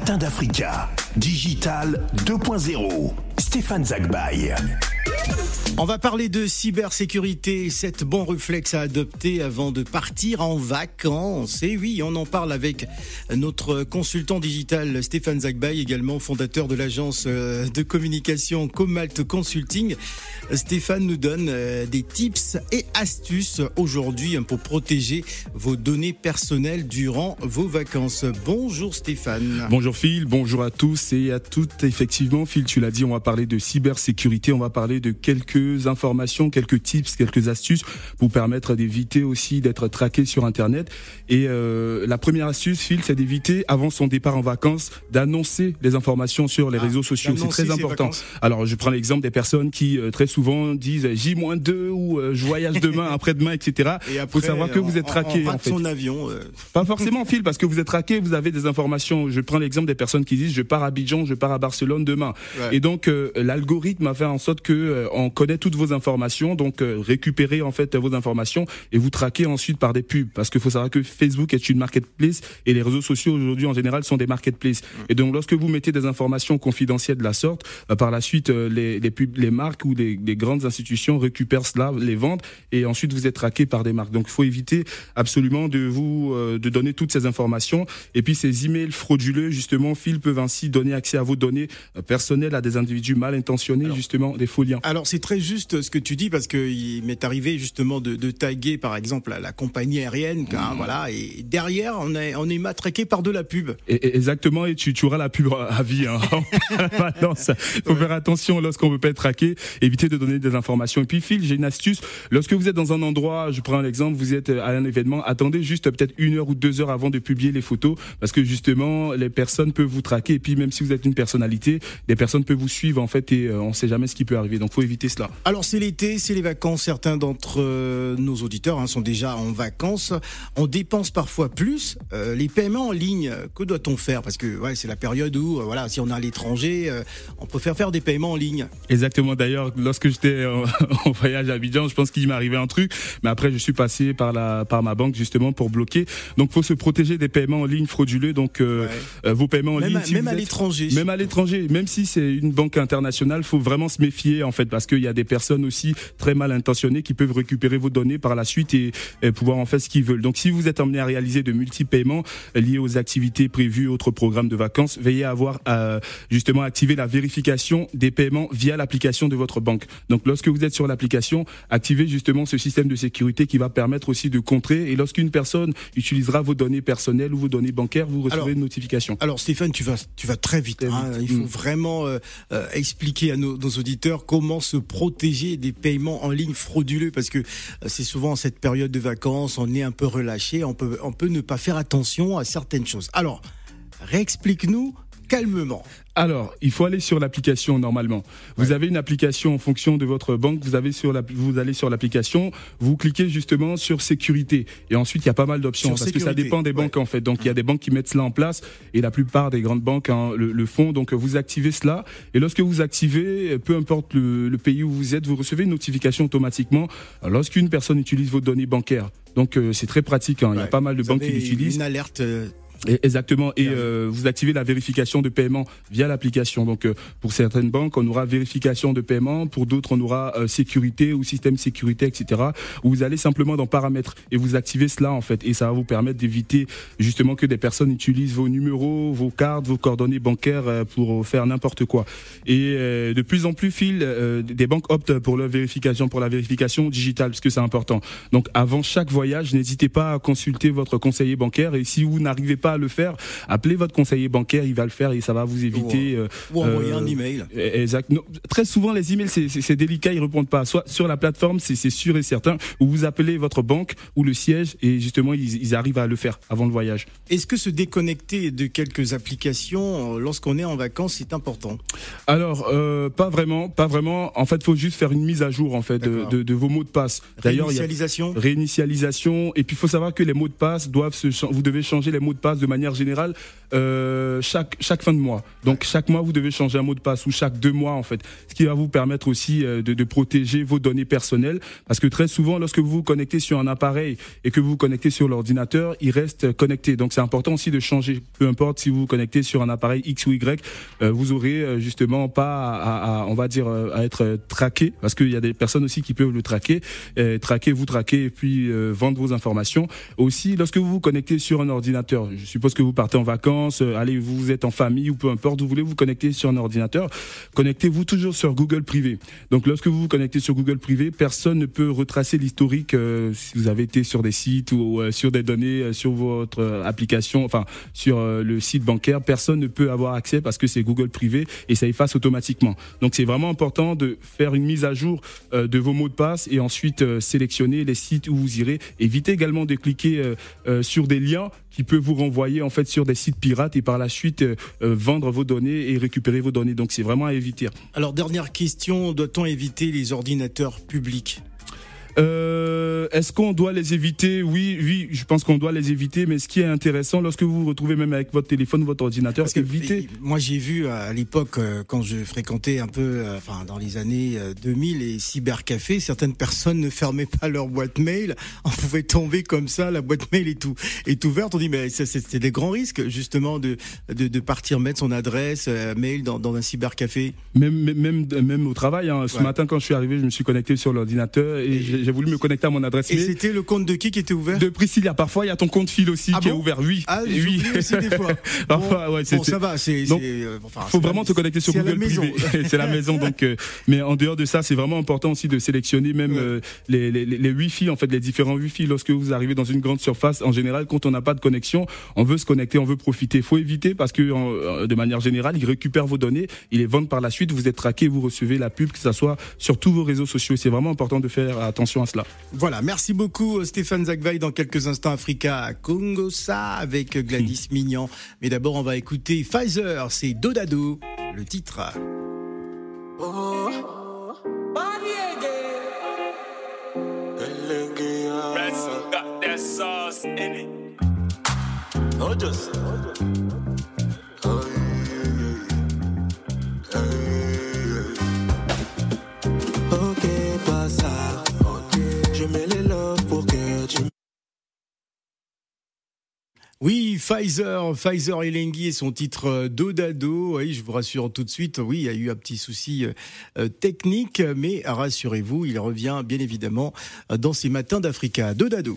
Matin d'Africa, Digital 2.0, Stéphane Zagbaï. On va parler de cybersécurité, cette bon réflexe à adopter avant de partir en vacances. Et oui, on en parle avec notre consultant digital Stéphane Zagbay, également fondateur de l'agence euh, de communication Comalt Consulting. Stéphane nous donne euh, des tips et astuces aujourd'hui hein, pour protéger vos données personnelles durant vos vacances. Bonjour Stéphane. Bonjour Phil, bonjour à tous et à toutes. Effectivement, Phil, tu l'as dit, on va parler de cybersécurité, on va parler de quelques informations, quelques tips, quelques astuces pour permettre d'éviter aussi d'être traqué sur Internet. Et euh, la première astuce, Phil, c'est d'éviter avant son départ en vacances d'annoncer les informations sur les ah, réseaux sociaux. C'est très important. Alors, je prends l'exemple des personnes qui euh, très souvent disent J-2 ou euh, je voyage demain, après-demain, etc. Il faut savoir que vous êtes traqué. en fait. son avion. Pas forcément, Phil, parce que vous êtes traqué, vous avez des informations. Je prends l'exemple des personnes qui disent je pars à Abidjan, je pars à Barcelone demain. Et donc l'algorithme a fait en sorte que on connaît toutes vos informations, donc euh, récupérer en fait vos informations et vous traquer ensuite par des pubs. Parce qu'il faut savoir que Facebook est une marketplace et les réseaux sociaux aujourd'hui en général sont des marketplaces. Et donc lorsque vous mettez des informations confidentielles de la sorte, euh, par la suite euh, les, les, pubs, les marques ou les, les, grandes institutions récupèrent cela, les vendent et ensuite vous êtes traqué par des marques. Donc il faut éviter absolument de vous de donner toutes ces informations. Et puis ces emails frauduleux justement, Phil peuvent ainsi donner accès à vos données personnelles à des individus mal intentionnés, justement des liens. Alors c'est très juste ce que tu dis parce que il m'est arrivé justement de, de, taguer par exemple la, compagnie aérienne, mmh. voilà, et derrière on est on est matraqué par de la pub. Et, exactement, et tu, tu auras la pub à vie. Hein. faut faire attention lorsqu'on veut pas être traqué, éviter de donner des informations. Et puis Phil, j'ai une astuce. Lorsque vous êtes dans un endroit, je prends un exemple, vous êtes à un événement, attendez juste peut-être une heure ou deux heures avant de publier les photos, parce que justement les personnes peuvent vous traquer. Et puis même si vous êtes une personnalité, les personnes peuvent vous suivre en fait, et euh, on sait jamais ce qui peut arriver. Donc faut éviter cela. Alors c'est l'été, c'est les vacances. Certains d'entre euh, nos auditeurs hein, sont déjà en vacances. On dépense parfois plus. Euh, les paiements en ligne, que doit-on faire? Parce que ouais, c'est la période où, euh, voilà, si on est à l'étranger, on peut faire des paiements en ligne. Exactement. D'ailleurs, lorsque j'étais en, voyage à Abidjan, je pense qu'il m'est arrivé un truc. Mais après, je suis passé par la par ma banque justement pour bloquer. Donc, faut se protéger des paiements en ligne frauduleux. Donc, vos paiements en ligne, à, même à l'étranger, même à l'étranger, même si c'est une banque internationale, faut vraiment se méfier en fait parce qu'il y a des personnes aussi très mal intentionnés qui peuvent récupérer vos données par la suite et, pouvoir en faire ce qu'ils veulent. Donc si vous êtes amené à réaliser de multiples paiements liés aux activités prévues, autres programmes de vacances, veillez à avoir euh, justement activé la vérification des paiements via l'application de votre banque. Donc lorsque vous êtes sur l'application, activez justement ce système de sécurité qui va permettre aussi de contrer et lorsqu'une personne utilisera vos données personnelles ou vos données bancaires, vous recevez une notification. Alors Stéphane, tu vas tu vas très vite. Hein. Il faut mm. vraiment euh, euh, expliquer à nos, nos auditeurs comment se protéger des paiements en ligne frauduleux parce que euh, c'est souvent cette période de vacances, on est un peu relâché, on peut, on peut ne pas faire attention à certaines choses. Alors, réexplique-nous calmement. Alors, il faut aller sur l'application normalement. Vous avez une application en fonction de votre banque. Vous avez sur la, vous allez sur l'application, vous cliquez justement sur sécurité. Et ensuite, il y a pas mal d'options parce que ça dépend des banques en fait. Donc, il y a des banques qui mettent cela en place et la plupart des grandes banques hein, le, font. Donc, vous activez cela et lorsque vous activez, peu importe le, pays où vous êtes, vous recevez une notification automatiquement lorsqu'une personne utilise vos données bancaires. Donc, euh, c'est très pratique. Hein. Il y a pas mal de banques qui l'utilisent. Une alerte euh, Exactement. Et euh, vous activez la vérification de paiement via l'application. Donc, euh, pour certaines banques, on aura vérification de paiement. Pour d'autres, on aura euh, sécurité ou système sécurité, etc. Vous allez simplement dans paramètres et vous activez cela en fait. Et ça va vous permettre d'éviter justement que des personnes utilisent vos numéros, vos cartes, vos coordonnées bancaires pour faire n'importe quoi. Et de plus en plus, Phil, des banques optent pour la vérification, pour la vérification digitale, parce que c'est important. Donc, avant chaque voyage, n'hésitez pas à consulter votre conseiller bancaire. Et si vous n'arrivez pas à le faire, appelez votre conseiller bancaire, il va le faire et ça va vous éviter. Ou, envoyer un euh, email. Exact. très souvent, les emails, c'est délicat, ils répondent pas. Soit sur la plateforme, c'est sûr et certain, ou vous appelez votre banque ou le siège et justement, ils, arrivent à le faire avant le voyage. Est-ce que se déconnecter de quelques applications euh, lorsqu'on est en vacances, c'est important? Alors, euh, pas vraiment, pas vraiment. En fait, il faut juste faire une mise à jour en fait de, de, vos mots de passe. D'ailleurs, réinitialisation? réinitialisation. Et puis, il faut savoir que les mots de passe doivent se, vous devez changer les mots de passe de manière générale euh, chaque chaque fin de mois. Donc chaque mois, vous devez changer un mot de passe ou chaque deux mois en fait, ce qui va vous permettre aussi de, de protéger vos données personnelles, parce que très souvent, lorsque vous vous connectez sur un appareil et que vous vous connectez sur l'ordinateur, il reste connecté. Donc c'est important aussi de changer, peu importe si vous vous connectez sur un appareil X ou Y, vous aurez justement pas à, à, on va dire à être traqué, parce qu'il y a des personnes aussi qui peuvent le traquer, traquer, vous traquer et puis vendre vos informations. Aussi, lorsque vous vous connectez sur un ordinateur, je suppose que vous partez en vacances, euh, allez, vous êtes en famille ou peu importe, vous voulez vous connecter sur un ordinateur, connectez-vous toujours sur Google Privé. Donc, lorsque vous vous connectez sur Google Privé, personne ne peut retracer l'historique euh, si vous avez été sur des sites ou euh, sur des données sur votre application, enfin sur le site bancaire, personne ne peut avoir accès parce que c'est Google Privé et ça efface automatiquement. Donc, c'est vraiment important de faire une mise à jour de vos mots de passe et ensuite sélectionner les sites où vous irez. Évitez également de cliquer sur des liens qui peuvent vous renvoyer en fait sur des sites pirates et par la suite euh, euh, vendre vos données et récupérer vos données. Donc c'est vraiment à éviter. Alors dernière question, doit-on éviter les ordinateurs publics? Euh, Est-ce qu'on doit les éviter? Oui, oui, je pense qu'on doit les éviter. Mais ce qui est intéressant, lorsque vous vous retrouvez même avec votre téléphone, votre ordinateur, c'est éviter. Moi, j'ai vu à l'époque, euh, quand je fréquentais un peu, euh, enfin, dans les années 2000, les cybercafés, certaines personnes ne fermaient pas leur boîte mail. On pouvait tomber comme ça, la boîte mail est tout est ouverte. On dit, mais c'est des grands risques, justement, de, de, de, partir mettre son adresse mail dans, dans un cybercafé. Même, même, même au travail. Hein. Ce matin, quand je suis arrivé, je me suis connecté sur l'ordinateur et j'ai voulu me connecter à mon adresse. Et c'était le compte de qui qui était ouvert De Priscilla. Parfois, il y a ton compte fil aussi ah qui est ouvert. Oui. Ah, oui. Aussi des fois. Parfois, ouais, bon, ça va. C'est. Euh, enfin, faut vraiment te connecter sur Google Privé. c'est la maison. Donc, euh, mais en dehors de ça, c'est vraiment important aussi de sélectionner même euh, les, les, les Wi-Fi, en fait, les différents Wi-Fi. Lorsque vous arrivez dans une grande surface, en général, quand on n'a pas de connexion, on veut se connecter, on veut profiter. Il faut éviter parce que, de manière générale, ils récupèrent vos données, ils les vendent par la suite. Vous êtes traqué, vous recevez la pub, que ça soit sur tous vos réseaux sociaux. C'est vraiment important de faire attention à cela. Voilà, merci beaucoup Stéphane Zagvaï. Dans quelques instants, Africa Congosa avec Gladys hmm. Mignon. Mais d'abord, on va écouter Pfizer, c'est Dodado, le titre. Oh. Pfizer, Pfizer Elengi et son titre euh, Dodado. Oui, je vous rassure tout de suite. Oui, il y a eu un petit souci euh, euh, technique, mais rassurez-vous, il revient bien évidemment dans ces matins d'Africa. Dodado.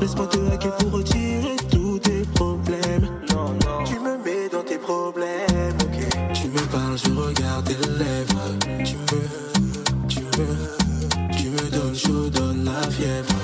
Laisse-moi te hacker pour retirer tous tes problèmes. Non, non. Tu me mets dans tes problèmes. Tu me parles, je regarde tes lèvres. Tu me, tu me, tu me donnes chaud, donne la fièvre.